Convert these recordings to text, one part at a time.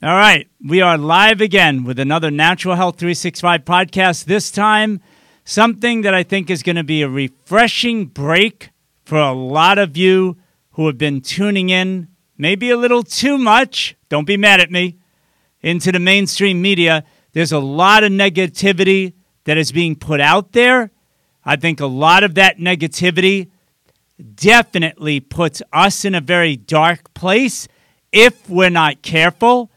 All right, we are live again with another Natural Health 365 podcast. This time, something that I think is going to be a refreshing break for a lot of you who have been tuning in, maybe a little too much. Don't be mad at me. Into the mainstream media, there's a lot of negativity that is being put out there. I think a lot of that negativity definitely puts us in a very dark place if we're not careful.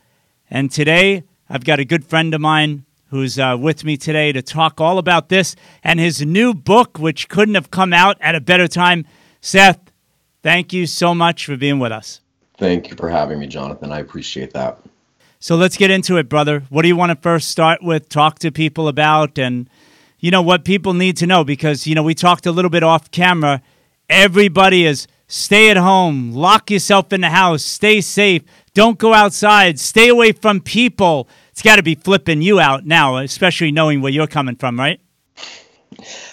And today, I've got a good friend of mine who's uh, with me today to talk all about this and his new book, which couldn't have come out at a better time. Seth, thank you so much for being with us. Thank you for having me, Jonathan. I appreciate that. So let's get into it, brother. What do you want to first start with, talk to people about, and you know what people need to know? Because you know we talked a little bit off camera. Everybody is stay at home, lock yourself in the house, stay safe. Don't go outside. Stay away from people. It's got to be flipping you out now, especially knowing where you're coming from, right?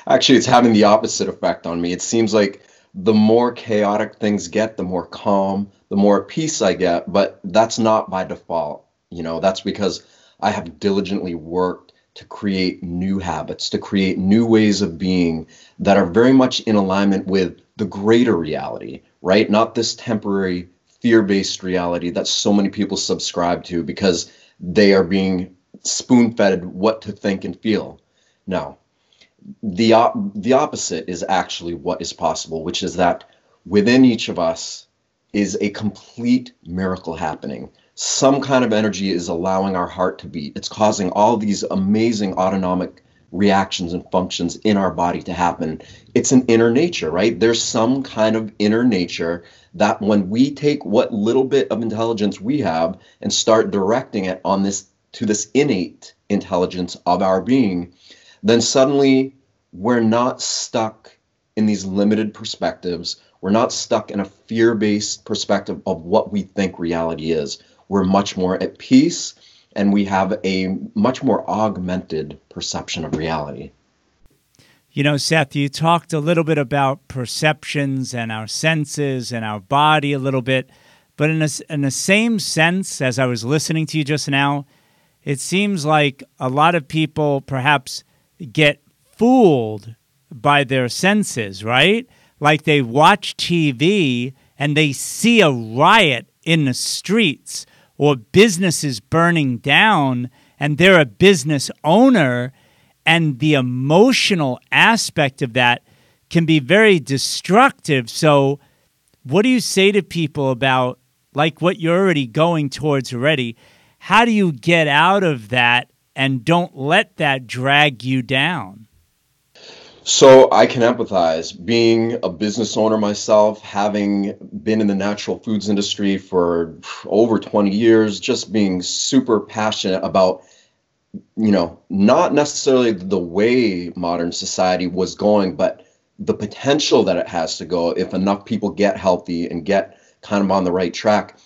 Actually, it's having the opposite effect on me. It seems like the more chaotic things get, the more calm, the more peace I get. But that's not by default. You know, that's because I have diligently worked to create new habits, to create new ways of being that are very much in alignment with the greater reality, right? Not this temporary fear based reality that so many people subscribe to because they are being spoon fed what to think and feel. No. The, the opposite is actually what is possible, which is that within each of us is a complete miracle happening. Some kind of energy is allowing our heart to beat. It's causing all these amazing autonomic reactions and functions in our body to happen. It's an inner nature, right? There's some kind of inner nature that when we take what little bit of intelligence we have and start directing it on this to this innate intelligence of our being, then suddenly we're not stuck in these limited perspectives. We're not stuck in a fear based perspective of what we think reality is. We're much more at peace and we have a much more augmented perception of reality. You know, Seth, you talked a little bit about perceptions and our senses and our body a little bit, but in, a, in the same sense, as I was listening to you just now, it seems like a lot of people perhaps get fooled by their senses, right? Like they watch TV and they see a riot in the streets or businesses burning down, and they're a business owner, and the emotional aspect of that can be very destructive. So, what do you say to people about like what you're already going towards already? How do you get out of that and don't let that drag you down? So I can empathize. Being a business owner myself, having been in the natural foods industry for over 20 years, just being super passionate about, you know, not necessarily the way modern society was going, but the potential that it has to go if enough people get healthy and get kind of on the right track.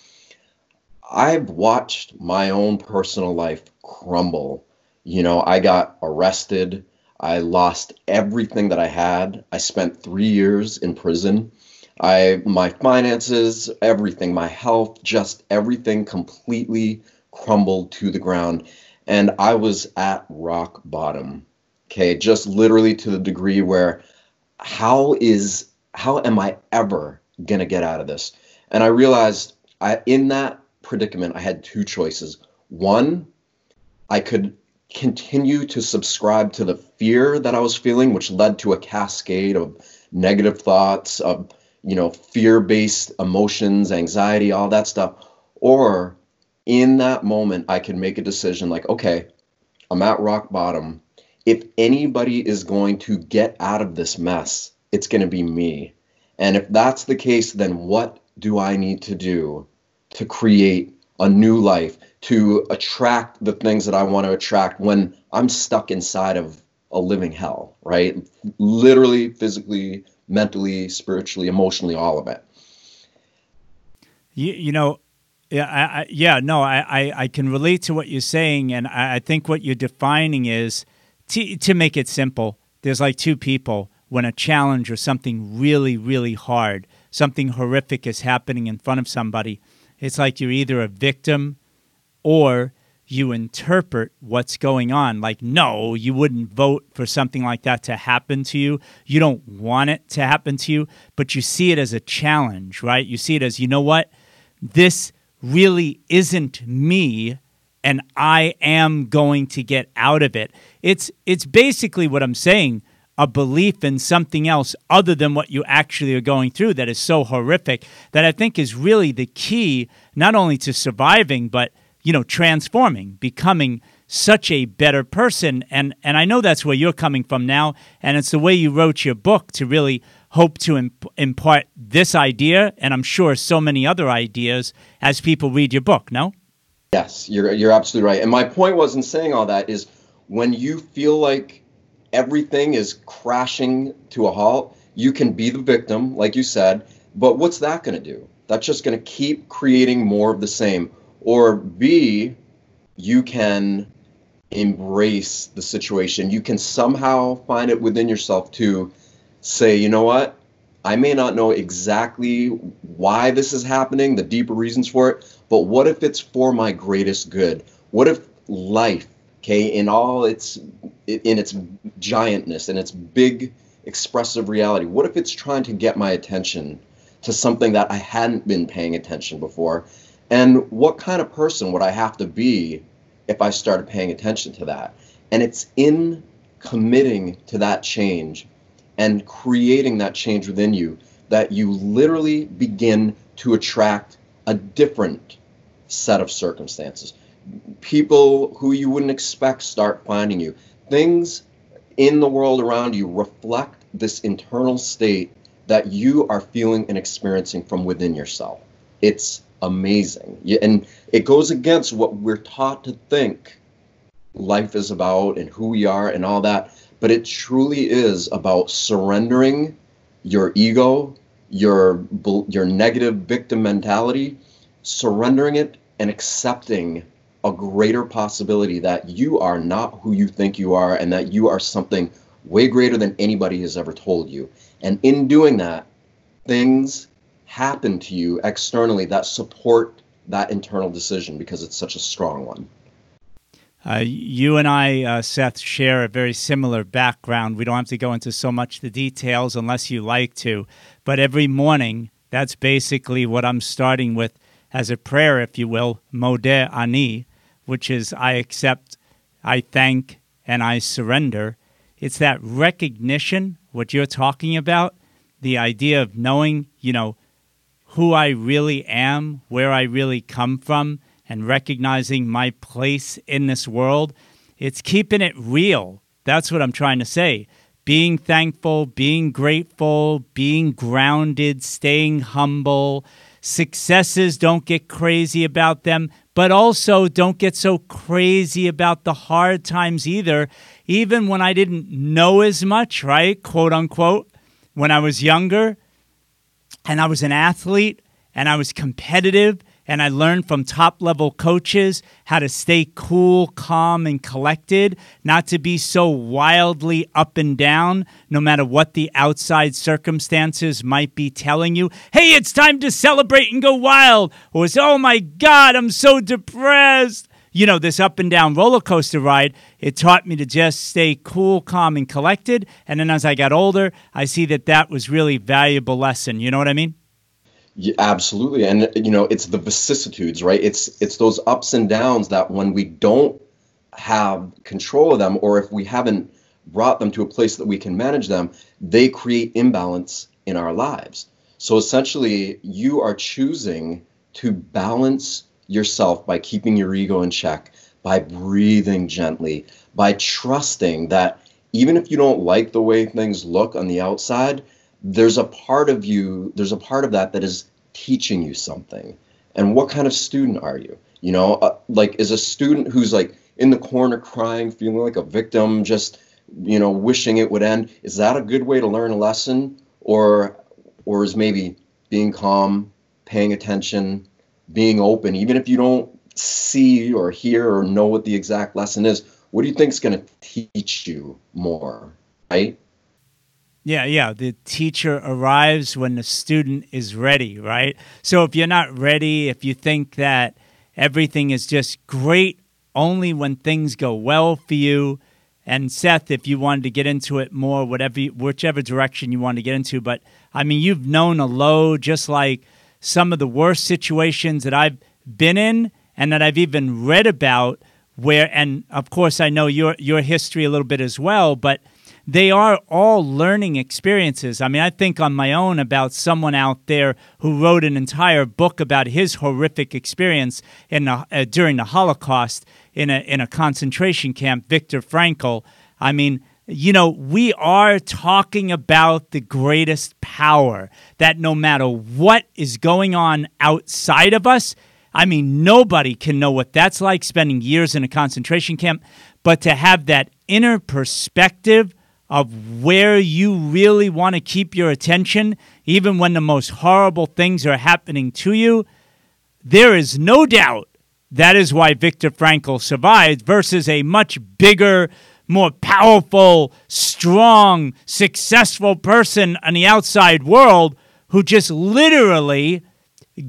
I've watched my own personal life crumble. You know, I got arrested I lost everything that I had. I spent three years in prison. I my finances, everything, my health, just everything completely crumbled to the ground. And I was at rock bottom. Okay, just literally to the degree where how is how am I ever gonna get out of this? And I realized I in that predicament I had two choices. One, I could continue to subscribe to the fear that I was feeling, which led to a cascade of negative thoughts, of you know, fear-based emotions, anxiety, all that stuff. Or in that moment, I can make a decision like, okay, I'm at rock bottom. If anybody is going to get out of this mess, it's going to be me. And if that's the case, then what do I need to do to create a new life, to attract the things that I want to attract when I'm stuck inside of a living hell, right? Literally, physically, mentally, spiritually, emotionally, all of it. You, you know, yeah, I, I, yeah, no, I, I, I, can relate to what you're saying, and I, I think what you're defining is to, to make it simple. There's like two people. when a challenge or something really, really hard, something horrific is happening in front of somebody, it's like you're either a victim or you interpret what's going on. Like, no, you wouldn't vote for something like that to happen to you. You don't want it to happen to you, but you see it as a challenge, right? You see it as, you know what? This really isn't me and I am going to get out of it. It's it's basically what I'm saying, a belief in something else other than what you actually are going through that is so horrific that I think is really the key not only to surviving but you know, transforming, becoming such a better person. And, and I know that's where you're coming from now. And it's the way you wrote your book to really hope to imp- impart this idea, and I'm sure so many other ideas as people read your book, no? Yes, you're, you're absolutely right. And my point was in saying all that is when you feel like everything is crashing to a halt, you can be the victim, like you said, but what's that going to do? That's just going to keep creating more of the same or B, you can embrace the situation. You can somehow find it within yourself to say, you know what? I may not know exactly why this is happening, the deeper reasons for it, but what if it's for my greatest good? What if life, okay, in all its in its giantness and its big expressive reality, what if it's trying to get my attention to something that I hadn't been paying attention before? And what kind of person would I have to be if I started paying attention to that? And it's in committing to that change and creating that change within you that you literally begin to attract a different set of circumstances. People who you wouldn't expect start finding you. Things in the world around you reflect this internal state that you are feeling and experiencing from within yourself. It's amazing. And it goes against what we're taught to think life is about and who we are and all that. But it truly is about surrendering your ego, your your negative victim mentality, surrendering it and accepting a greater possibility that you are not who you think you are and that you are something way greater than anybody has ever told you. And in doing that, things happen to you externally that support that internal decision because it's such a strong one. Uh, you and I, uh, Seth, share a very similar background. We don't have to go into so much the details unless you like to. But every morning, that's basically what I'm starting with as a prayer, if you will, Modeh Ani, which is I accept, I thank, and I surrender. It's that recognition, what you're talking about, the idea of knowing, you know, who I really am, where I really come from, and recognizing my place in this world. It's keeping it real. That's what I'm trying to say. Being thankful, being grateful, being grounded, staying humble. Successes, don't get crazy about them, but also don't get so crazy about the hard times either. Even when I didn't know as much, right? Quote unquote. When I was younger, and I was an athlete and I was competitive and I learned from top level coaches how to stay cool, calm, and collected, not to be so wildly up and down, no matter what the outside circumstances might be telling you. Hey, it's time to celebrate and go wild. Or oh my God, I'm so depressed you know, this up and down roller coaster ride, it taught me to just stay cool, calm, and collected. And then as I got older, I see that that was really valuable lesson. You know what I mean? Yeah, absolutely. And you know, it's the vicissitudes, right? It's it's those ups and downs that when we don't have control of them or if we haven't brought them to a place that we can manage them, they create imbalance in our lives. So essentially, you are choosing to balance yourself by keeping your ego in check, by breathing gently, by trusting that even if you don't like the way things look on the outside, there's a part of you, there's a part of that that is teaching you something. And what kind of student are you? You know, uh, like is a student who's like in the corner crying, feeling like a victim, just you know, wishing it would end. Is that a good way to learn a lesson, or or is maybe being calm, paying attention, being open, even if you don't see or hear or know what the exact lesson is, what do you think is going to teach you more, right? Yeah, yeah. The teacher arrives when the student is ready, right? So if you're not ready, if you think that everything is just great only when things go well for you, and Seth, if you wanted to get into it more, whatever, whichever direction you want to get into, but I mean, you've known a low, just like some of the worst situations that I've been in, and that I've even read about. Where, and of course, I know your your history a little bit as well, but they are all learning experiences. I mean, I think on my own about someone out there who wrote an entire book about his horrific experience in uh, during the Holocaust in a in a concentration camp, Viktor Frankl. I mean, you know, we are talking about the greatest power that no matter what is going on outside of us, I mean, nobody can know what that's like spending years in a concentration camp, but to have that inner perspective of where you really want to keep your attention, even when the most horrible things are happening to you, there is no doubt that is why Viktor Frankl survived versus a much bigger, more powerful, strong, successful person in the outside world who just literally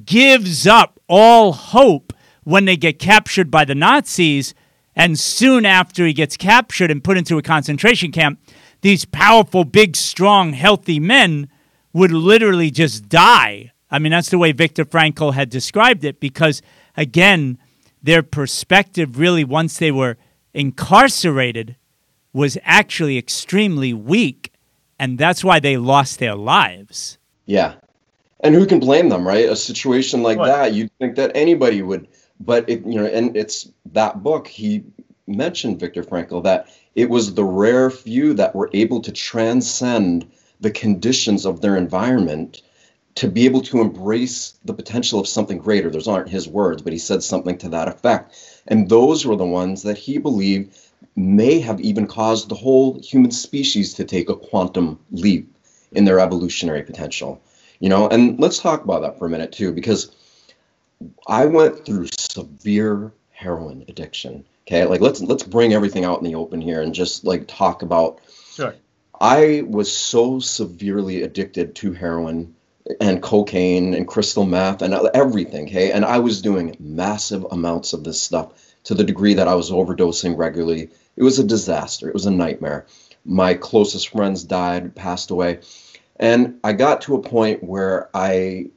gives up all hope when they get captured by the Nazis. And soon after he gets captured and put into a concentration camp, these powerful, big, strong, healthy men would literally just die. I mean, that's the way Viktor Frankl had described it because, again, their perspective really, once they were incarcerated, was actually extremely weak. And that's why they lost their lives. Yeah. And who can blame them, right? A situation like what? that, you'd think that anybody would. But, it, you know, and it's that book, he mentioned Viktor Frankl that it was the rare few that were able to transcend the conditions of their environment to be able to embrace the potential of something greater. Those aren't his words, but he said something to that effect. And those were the ones that he believed may have even caused the whole human species to take a quantum leap in their evolutionary potential. You know, and let's talk about that for a minute too, because I went through severe heroin addiction. Okay, like let's let's bring everything out in the open here and just like talk about. Sure. I was so severely addicted to heroin and cocaine and crystal meth and everything. Okay, and I was doing massive amounts of this stuff to the degree that I was overdosing regularly. It was a disaster. It was a nightmare. My closest friends died, passed away, and I got to a point where I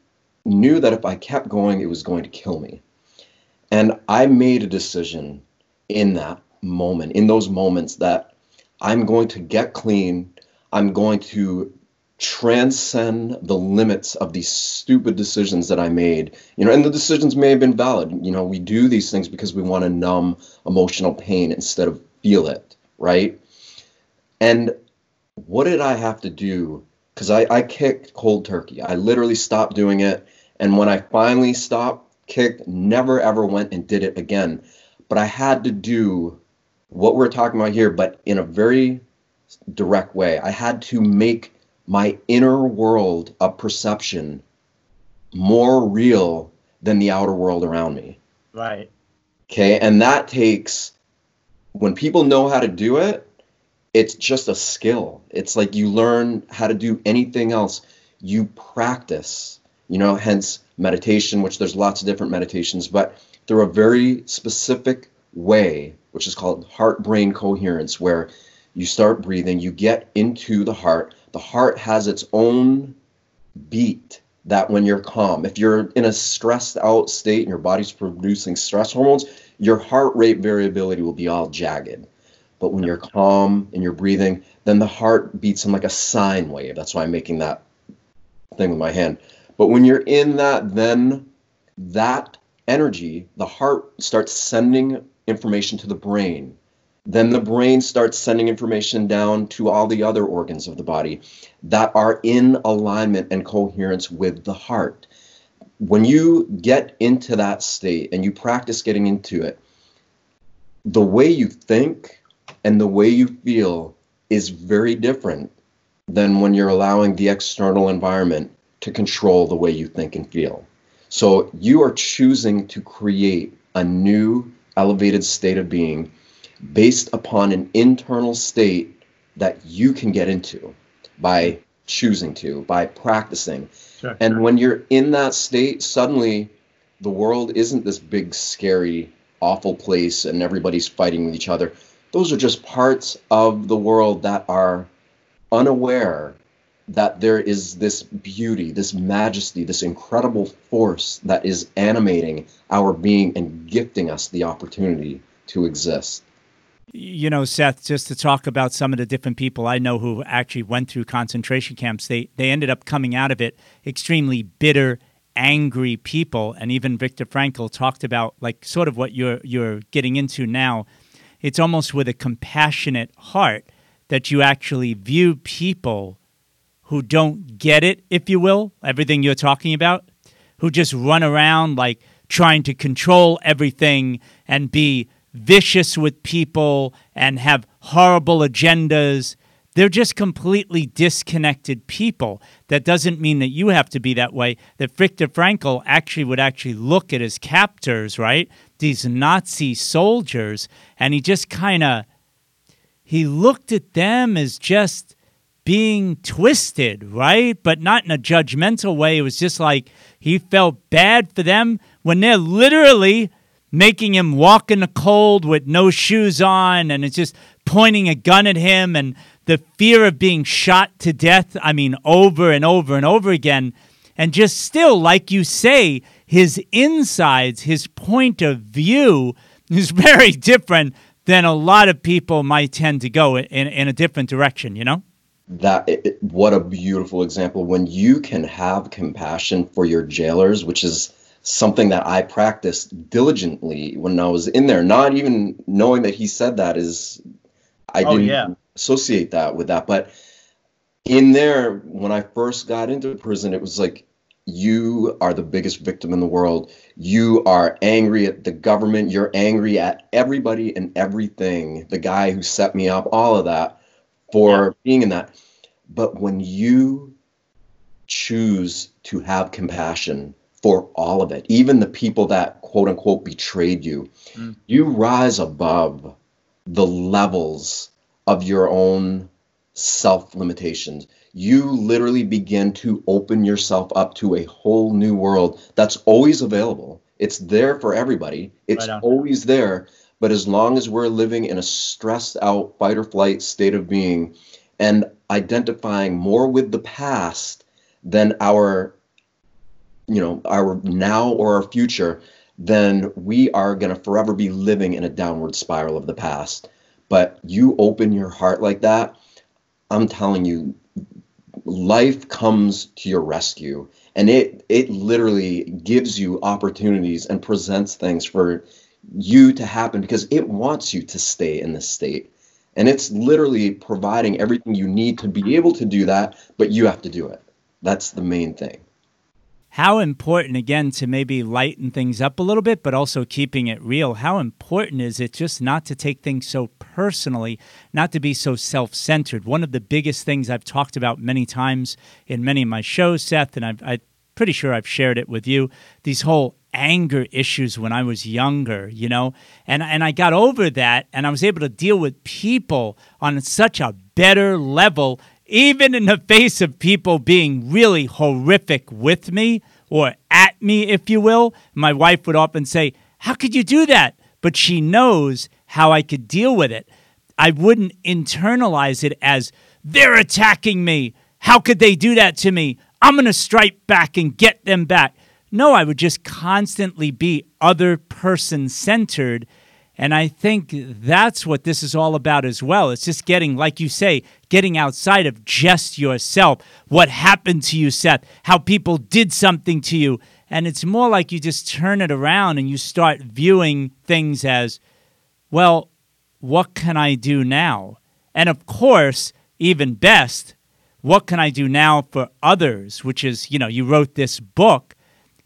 knew that if I kept going, it was going to kill me. And I made a decision in that moment, in those moments that I'm going to get clean. I'm going to transcend the limits of these stupid decisions that I made. You know, and the decisions may have been valid. You know, we do these things because we want to numb emotional pain instead of feel it, right? And what did I have to do? Because I, I kicked cold turkey. I literally stopped doing it. And when I finally stopped, kicked, never ever went and did it again but I had to do what we're talking about here, but in a very direct way. I had to make my inner world of perception more real than the outer world around me. Right. Okay. And that takes, when people know how to do it, it's just a skill. It's like you learn how to do anything else. You practice, you know, hence meditation, which there's lots of different meditations, but through a very specific way, which is called heart brain coherence, where you start breathing, you get into the heart. The heart has its own beat that when you're calm, if you're in a stressed out state and your body's producing stress hormones, your heart rate variability will be all jagged. But when you're calm and you're breathing, then the heart beats in like a sine wave. That's why I'm making that thing with my hand. But when you're in that, then that energy, the heart starts sending information to the brain. Then the brain starts sending information down to all the other organs of the body that are in alignment and coherence with the heart. When you get into that state and you practice getting into it, the way you think and the way you feel is very different than when you're allowing the external environment to control the way you think and feel. So you are choosing to create a new elevated state of being based upon an internal state that you can get into. by choosing to, by practicing. Sure. And when you're in that state, suddenly the world isn't this big, scary, awful place and everybody's fighting with each other. Those are just parts of the world that are unaware that there is this beauty, this majesty, this incredible force that is animating our being and gifting us the opportunity to exist. You know, Seth, just to talk about some of the different people I know who actually went through concentration camps, they, they ended up coming out of it extremely bitter, angry people. And even Viktor Frankl talked about like sort of what you're you're getting into now. It's almost with a compassionate heart that you actually view people who don't get it, if you will, everything you're talking about, who just run around like trying to control everything and be vicious with people and have horrible agendas. They're just completely disconnected people. That doesn't mean that you have to be that way. That Viktor Frankl actually would actually look at his captors, right? These Nazi soldiers, and he just kind of he looked at them as just being twisted, right? But not in a judgmental way. It was just like he felt bad for them when they're literally making him walk in the cold with no shoes on and it's just pointing a gun at him and the fear of being shot to death. I mean, over and over and over again. And just still, like you say, his insides, his point of view is very different than a lot of people might tend to go in, in a different direction, you know? That it, what a beautiful example when you can have compassion for your jailers, which is something that I practiced diligently when I was in there. Not even knowing that he said that is, I Oh, didn't yeah. associate that with that. But in there, when I first got into prison, it was like, you are the biggest victim in the world. You are angry at the government. You're angry at everybody and everything. The guy who set me up, all of that for being in that. But when you choose to have compassion for all of it, even the people that quote unquote betrayed you, Mm. you rise above the levels of your own self limitations. You literally begin to open yourself up to a whole new world that's always available. It's there for everybody, it's Right always there. But as long as we're living in a stressed out fight or flight state of being and identifying more with the past than our you know our now or our future then we are going to forever be living in a downward spiral of the past. But you open your heart like that i'm telling you life comes to your rescue. And it it literally gives you opportunities and presents things for you to happen because it wants you to stay in this state. And it's literally providing everything you need to be able to do that but you have to do it. That's the main thing how important again to maybe lighten things up a little bit but also keeping it real how important is it just not to take things so personally not to be so self-centered? One of the biggest things i've talked about many times in many of my shows seth and I've, i'm pretty sure i've shared it with you these whole anger issues when i was younger you know? And, and i got over that and i was able to deal with people on such a better level even in the face of people being really horrific with me or at me, if you will, my wife would often say, How could you do that? But she knows how I could deal with it. I wouldn't internalize it as they're attacking me. How could they do that to me? I'm going to strike back and get them back. No, I would just constantly be other person centered. And I think that's what this is all about as well. It's just getting, like you say, getting outside of just yourself. What happened to you, Seth? How people did something to you. And it's more like you just turn it around and you start viewing things as, well, what can I do now? And of course, even best, what can I do now for others? Which is, you know, you wrote this book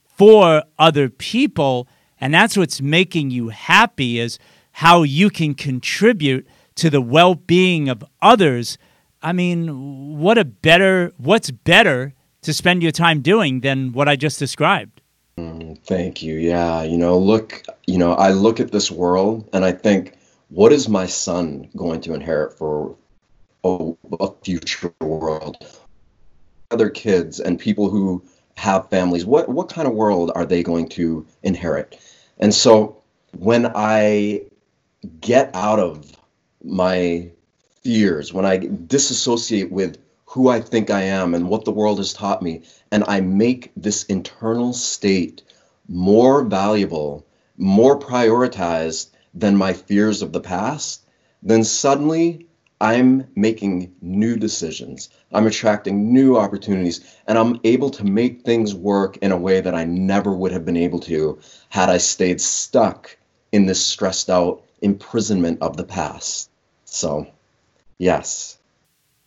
for other people and that's what's making you happy is how you can contribute to the well-being of others i mean what a better what's better to spend your time doing than what i just described mm, Thank you. Yeah, you know, look, you know, I look at this world and I think, what is my son going to inherit for a, a future world? Other kids and people who have families, what what kind of world are they going to inherit? And so when I get out of my fears, when I disassociate with who I think I am and what the world has taught me, and I make this internal state more valuable, more prioritized than my fears of the past, then suddenly I'm making new decisions. I'm attracting new opportunities, and I'm able to make things work in a way that I never would have been able to had I stayed stuck in this stressed out imprisonment of the past. So, yes.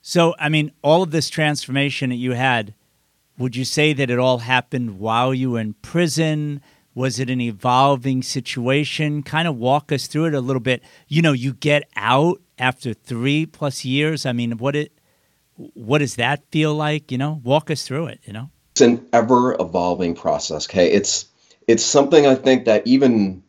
So, I mean, all of this transformation that you had, would you say that it all happened while you were in prison? Was it an evolving situation? Kind of walk us through it a little bit. You know, you get out after three plus years. I mean, what it, what does that feel like? You know, walk us through it. You know, it's an ever evolving process. Okay, it's it's something I think that even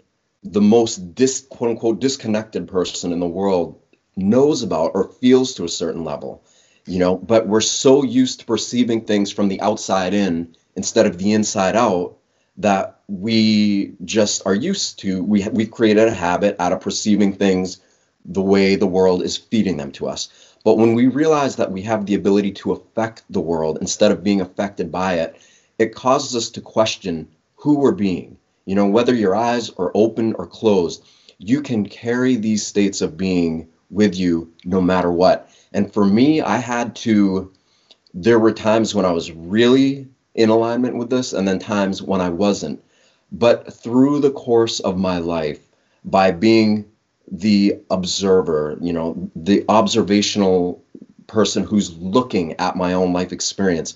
the most dis quote unquote disconnected person in the world knows about or feels to a certain level you know but we're so used to perceiving things from the outside in instead of the inside out that we just are used to. We we've created a habit out of perceiving things the way the world is feeding them to us. But when we realize that we have the ability to affect the world instead of being affected by it it causes us to question who we're being. You know whether your eyes are open or closed you can carry these states of being with you no matter what. And for me, I had to, there were times when I was really in alignment with this, and then times when I wasn't. But through the course of my life, by being the observer, you know, the observational person who's looking at my own life experience,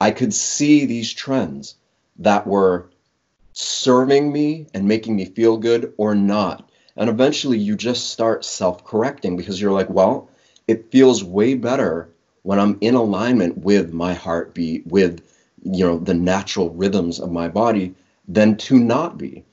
I could see these trends that were serving me and making me feel good or not. And eventually you just start self correcting because you're like, well, it feels way better when I'm in alignment with my heartbeat, with you know the natural rhythms of my body than to not be.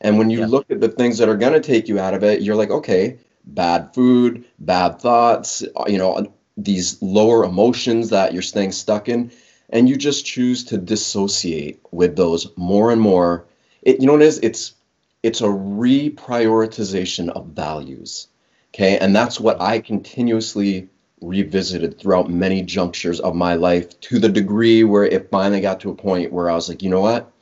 And when you yeah. look at the things that are going to take you out of it, you're like, okay, bad food, bad thoughts, you know, these lower emotions that you're staying stuck in, and you just choose to dissociate with those more and more. It, you know what it is? It's it's a reprioritization of values. Okay. And that's what I continuously revisited throughout many junctures of my life to the degree where it finally got to a point where I was like, you know what?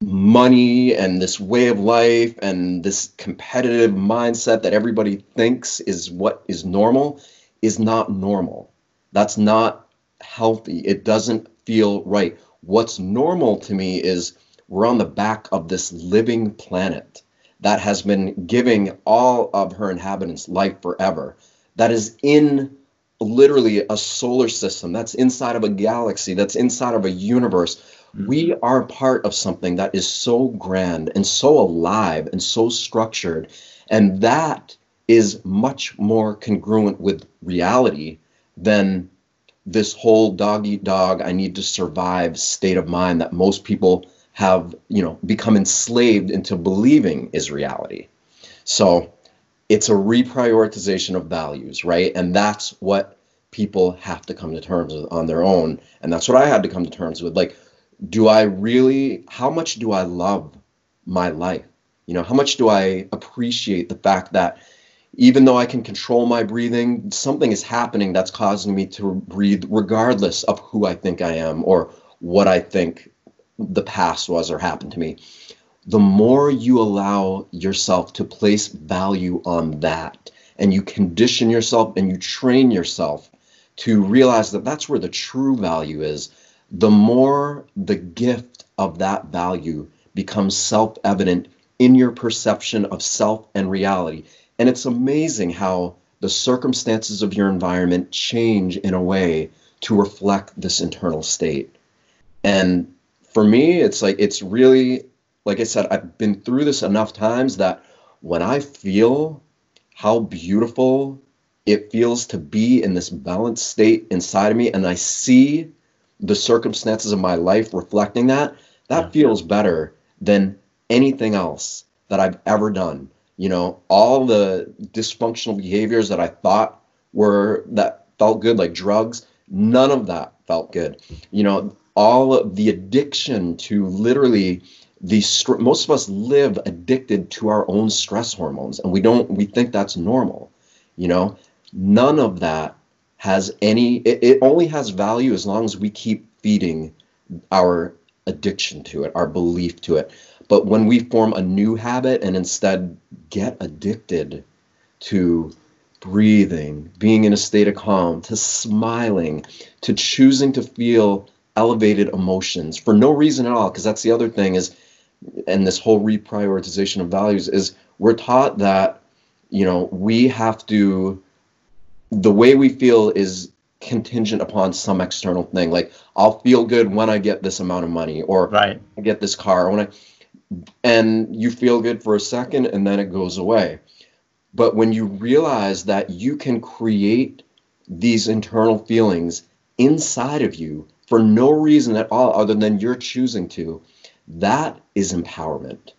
Money and this way of life and this competitive mindset that everybody thinks is what is normal is not normal. That's not healthy. It doesn't feel right. What's normal to me is we're on the back of this living planet that has been giving all of her inhabitants life forever, that is in literally a solar system, that's inside of a galaxy, that's inside of a universe. Mm-hmm. We are part of something that is so grand and so alive and so structured. And that is much more congruent with reality than this whole dog eat dog, I need to survive state of mind that most people have you know become enslaved into believing is reality so it's a reprioritization of values right? And that's what people have to come to terms with on their own. And that's what i had to come to terms with. Like do i really how much do i love my life? You know how much do i appreciate the fact that even though i can control my breathing something is happening that's causing me to breathe regardless of who i think i am or what i think the past was or happened to me, the more you allow yourself to place value on that and you condition yourself and you train yourself to realize that that's where the true value is, the more the gift of that value becomes self evident in your perception of self and reality. And it's amazing how the circumstances of your environment change in a way to reflect this internal state. And for me, it's like it's really like I said, I've been through this enough times that when I feel how beautiful it feels to be in this balanced state inside of me and I see the circumstances of my life reflecting that, that yeah. feels better than anything else that I've ever done. You know, all the dysfunctional behaviors that I thought were that felt good, like drugs. None of that felt good. You know, all of the addiction to literally the str- most of us live addicted to our own stress hormones, and we don't. We think that's normal. You know, none of that has any. It, it only has value as long as we keep feeding our addiction to it, our belief to it. But when we form a new habit and instead get addicted to breathing, being in a state of calm, to smiling, to choosing to feel elevated emotions for no reason at all, because that's the other thing is, and this whole reprioritization of values is we're taught that, you know, we have to, the way we feel is contingent upon some external thing. Like I'll feel good when I get this amount of money, or right. I get this car, when I, and you feel good for a second, and then it goes away. But when you realize that you can create these internal feelings inside of you for no reason at all other than you're choosing to, that is empowerment.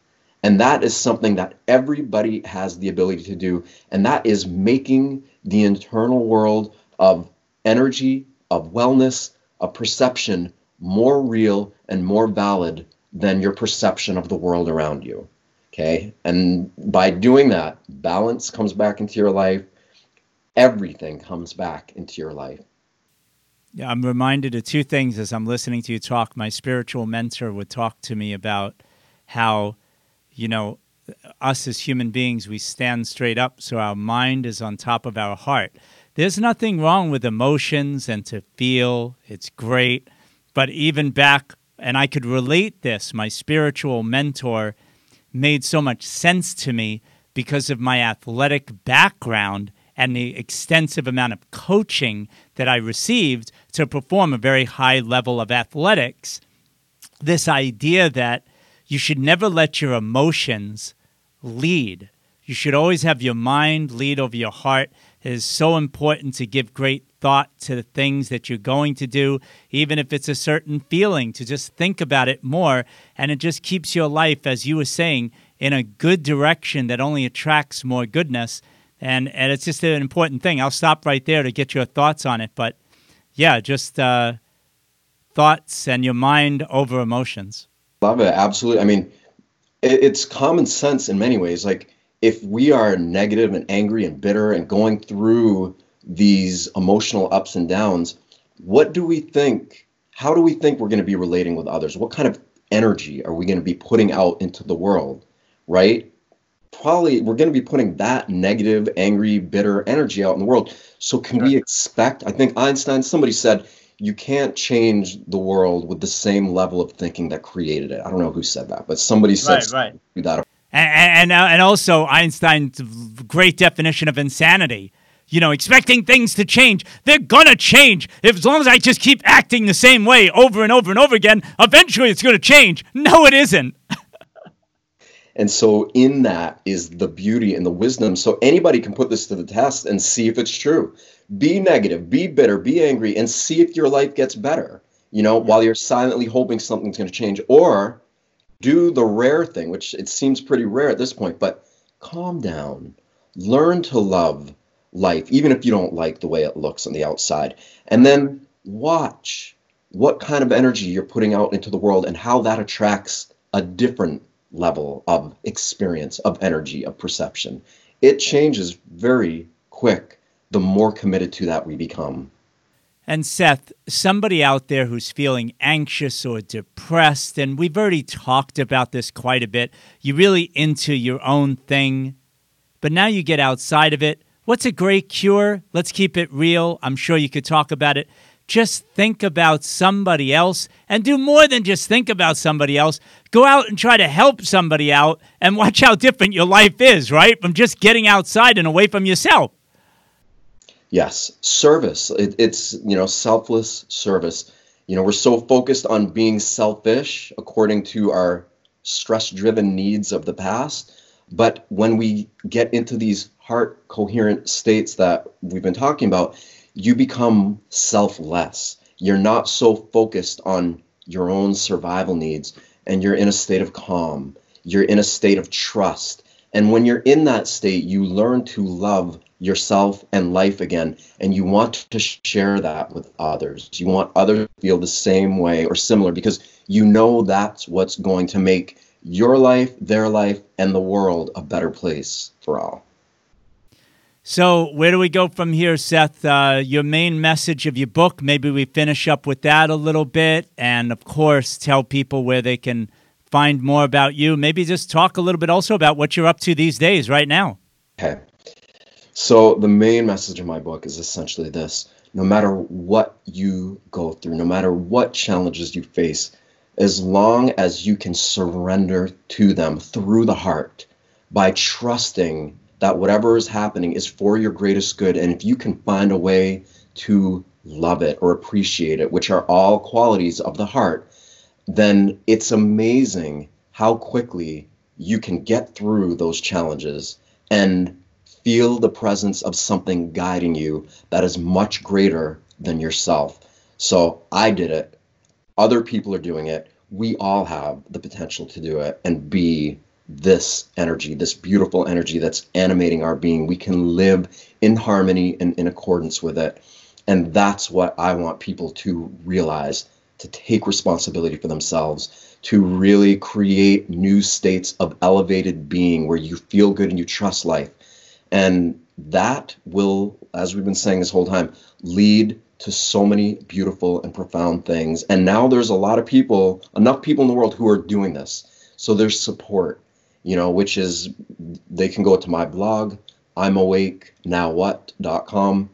And that is something that everybody has the ability to do. And that is making the internal world of energy, of wellness, of perception more real and more valid than your perception of the world around you. Okay. And by doing that, balance comes back into your life. Everything comes back into your life. I'm reminded of two things as I'm listening to you talk. My spiritual mentor would talk to me about how, you know, us as human beings, we stand straight up so our mind is on top of our heart. There's nothing wrong with emotions and to feel, it's great. But even back, and I could relate this, my spiritual mentor made so much sense to me because of my athletic background and the extensive amount of coaching that I received to perform a very high level of athletics. This idea that you should never let your emotions lead. You should always have your mind lead over your heart. It is so important to give great thought to the things that you're going to do, even if it's a certain feeling, to just think about it more. And it just keeps your life, as you were saying, in a good direction that only attracts more goodness. And, and it's just an important thing. I'll stop right there to get your thoughts on it. But yeah, just uh, thoughts and your mind over emotions. Love it. Absolutely. I mean, it, it's common sense in many ways. Like, if we are negative and angry and bitter and going through these emotional ups and downs, what do we think? How do we think we're going to be relating with others? What kind of energy are we going to be putting out into the world? Right? Probably we're going to be putting that negative, angry, bitter energy out in the world. So, can we expect? I think Einstein, somebody said, you can't change the world with the same level of thinking that created it. I don't know who said that, but somebody said right, right. that. And, and, and also Einstein's great definition of insanity you know, expecting things to change. They're gonna change. If, as long as I just keep acting the same way over and over and over again, eventually it's gonna change. No, it isn't. And so, in that is the beauty and the wisdom. So, anybody can put this to the test and see if it's true. Be negative, be bitter, be angry, and see if your life gets better, you know, while you're silently hoping something's gonna change. Or do the rare thing, which it seems pretty rare at this point, but calm down. Learn to love life, even if you don't like the way it looks on the outside. And then watch what kind of energy you're putting out into the world and how that attracts a different level of experience, of energy, of perception. It changes very quick the more committed to that we become. And Seth, somebody out there who's feeling anxious or depressed, and we've already talked about this quite a bit. You're really into your own thing, but now you get outside of it. What's a great cure? Let's keep it real. I'm sure you could talk about it. Just think about somebody else and do more than just think about somebody else. Go out and try to help somebody out and watch how different your life is, right? From just getting outside and away from yourself. Yes, service. It, it's, you know, selfless service. You know, we're so focused on being selfish according to our stress driven needs of the past. But when we get into these heart coherent states that we've been talking about, you become selfless. You're not so focused on your own survival needs and you're in a state of calm. You're in a state of trust. And when you're in that state, you learn to love yourself and life again and you want to share that with others you want others to feel the same way or similar because you know that's what's going to make your life their life and the world a better place for all so where do we go from here seth? Uh, your main message of your book maybe we finish up with that a little bit and of course tell people where they can find more about you. Maybe just talk a little bit also about what you're up to these days right now. Okay. So, the main message of my book is essentially this. No matter what you go through, no matter what challenges you face, as long as you can surrender to them through the heart by trusting that whatever is happening is for your greatest good, and if you can find a way to love it or appreciate it, which are all qualities of the heart, then it's amazing how quickly you can get through those challenges and feel the presence of something guiding you that is much greater than yourself. So I did it. Other people are doing it. We all have the potential to do it and be this energy, this beautiful energy that's animating our being. We can live in harmony and in accordance with it. And that's what I want people to realize to take responsibility for themselves, to really create new states of elevated being where you feel good and you trust life and that will, as we've been saying this whole time, lead to so many beautiful and profound things. And now there's a lot of people, enough people in the world who are doing this. So there's support, you know, which is they can go to my blog, I'm awake now what.com.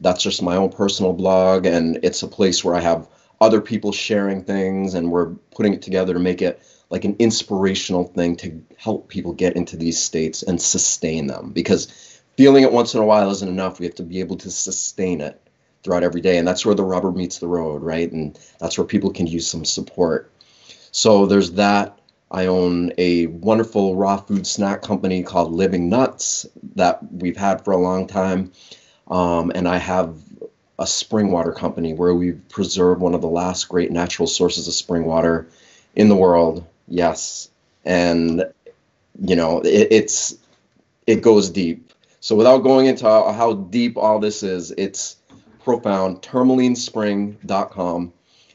That's just my own personal blog and it's a place where I have other people sharing things and we're putting it together to make it like an inspirational thing to help people get into these states and sustain them. Because feeling it once in a while isn't enough. We have to be able to sustain it throughout every day and that's where the rubber meets the road right? And that's where people can use some support. So there's that i own a wonderful raw food snack company called Living Nutz that we've had for a long time um, and i have a spring water company where we preserve one of the last great natural sources of spring water in the world Yes, and you know it, it's it goes deep. So without going into how, how deep all this is, it's profound. Tourmalinespring.com,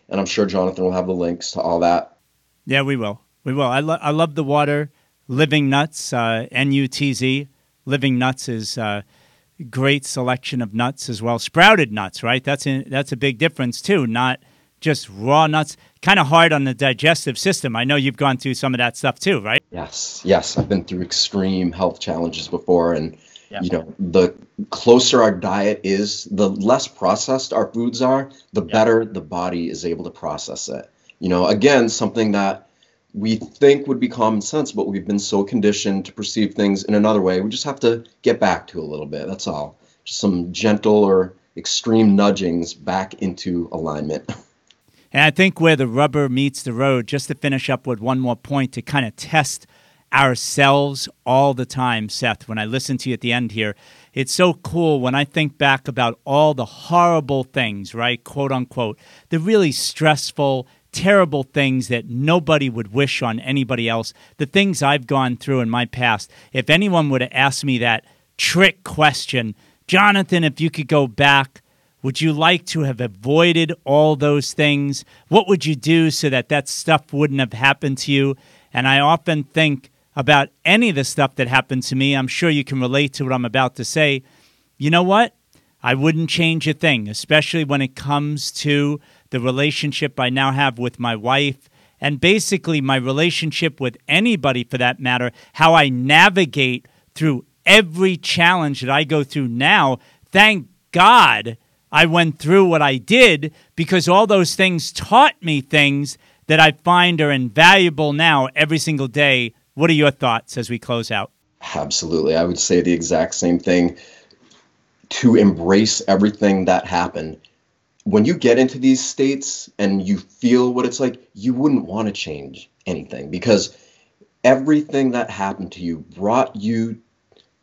and I'm sure Jonathan will have the links to all that. Yeah, we will. We will. I, lo- I love the water. Living Nutz, uh, N U T Z. Living Nutz is a uh, great selection of nuts as well. Sprouted nuts, right? That's a, that's a big difference too. Not just raw nuts kind of hard on the digestive system. I know you've gone through some of that stuff too, right? Yes, yes. I've been through extreme health challenges before, and you know, the closer our diet is, the less processed our foods are, the better the body is able to process it. You know, again, something that we think would be common sense, but we've been so conditioned to perceive things in another way. We just have to get back to a little bit. That's all. Just some gentle or extreme nudgings back into alignment. And I think where the rubber meets the road, just to finish up with one more point to kind of test ourselves all the time, Seth, when I listen to you at the end here, it's so cool when I think back about all the horrible things, right? Quote unquote, the really stressful, terrible things that nobody would wish on anybody else, the things I've gone through in my past. If anyone would have asked me that trick question, Jonathan, if you could go back would you like to have avoided all those things? What would you do so that that stuff wouldn't have happened to you? And I often think about any of the stuff that happened to me. I'm sure you can relate to what I'm about to say. You know what? I wouldn't change a thing, especially when it comes to the relationship I now have with my wife and basically my relationship with anybody for that matter, how I navigate through every challenge that I go through now. Thank God I went through what I did because all those things taught me things that I find are invaluable now every single day. What are your thoughts as we close out? Absolutely. I would say the exact same thing to embrace everything that happened. When you get into these states and you feel what it's like, you wouldn't want to change anything because everything that happened to you brought you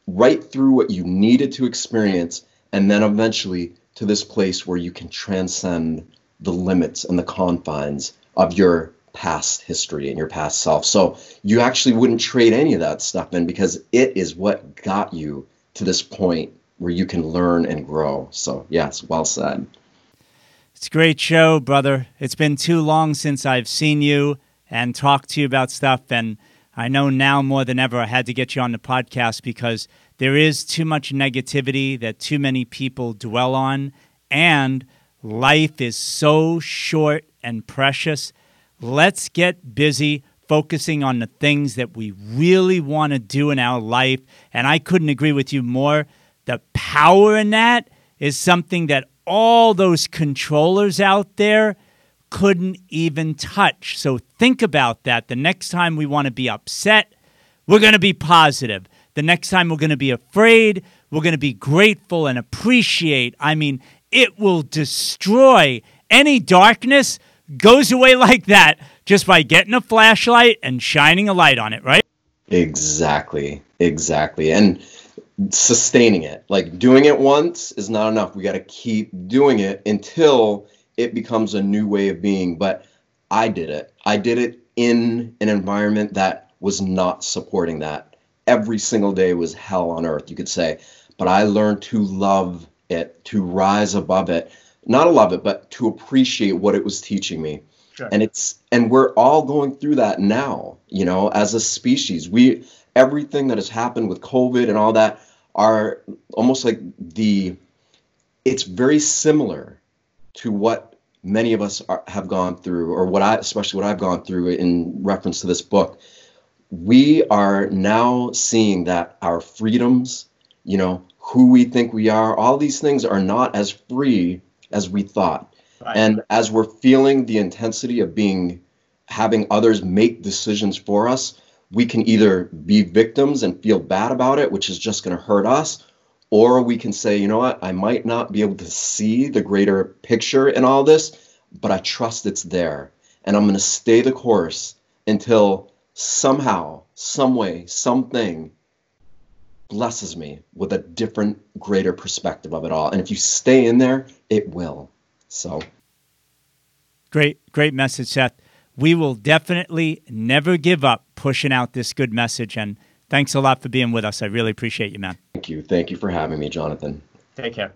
right through what you needed to experience and then eventually to this place where you can transcend the limits and the confines of your past history and your past self. So you actually wouldn't trade any of that stuff in because it is what got you to this point where you can learn and grow. So, yes, well said. It's a great show, brother. It's been too long since I've seen you and talked to you about stuff. And I know now more than ever I had to get you on the podcast because there is too much negativity that too many people dwell on. And life is so short and precious. Let's get busy focusing on the things that we really want to do in our life. And I couldn't agree with you more. The power in that is something that all those controllers out there couldn't even touch. So think about that. The next time we want to be upset, we're going to be positive. The next time we're going to be afraid, we're going to be grateful and appreciate. I mean, it will destroy any darkness goes away like that just by getting a flashlight and shining a light on it, right? Exactly. Exactly. And sustaining it. Like doing it once is not enough. We got to keep doing it until it becomes a new way of being. But I did it. I did it in an environment that was not supporting that. Every single day was hell on earth, you could say. But I learned to love it, to rise above it. Not to love it, but to appreciate what it was teaching me. Sure. And it's and we're all going through that now, you know, as a species. We everything that has happened with COVID and all that are almost like the it's very similar to what many of us are, have gone through or what I especially what I've gone through in reference to this book we are now seeing that our freedoms you know who we think we are all these things are not as free as we thought right. and as we're feeling the intensity of being having others make decisions for us we can either be victims and feel bad about it, which is just going to hurt us, or we can say, you know what, I might not be able to see the greater picture in all this, but I trust it's there. And I'm going to stay the course until somehow, some way, something blesses me with a different, greater perspective of it all. And if you stay in there, it will. So great, great message, Seth we will definitely never give up pushing out this good message. And thanks a lot for being with us. I really appreciate you, man. Thank you. Thank you for having me, Jonathan. Take care.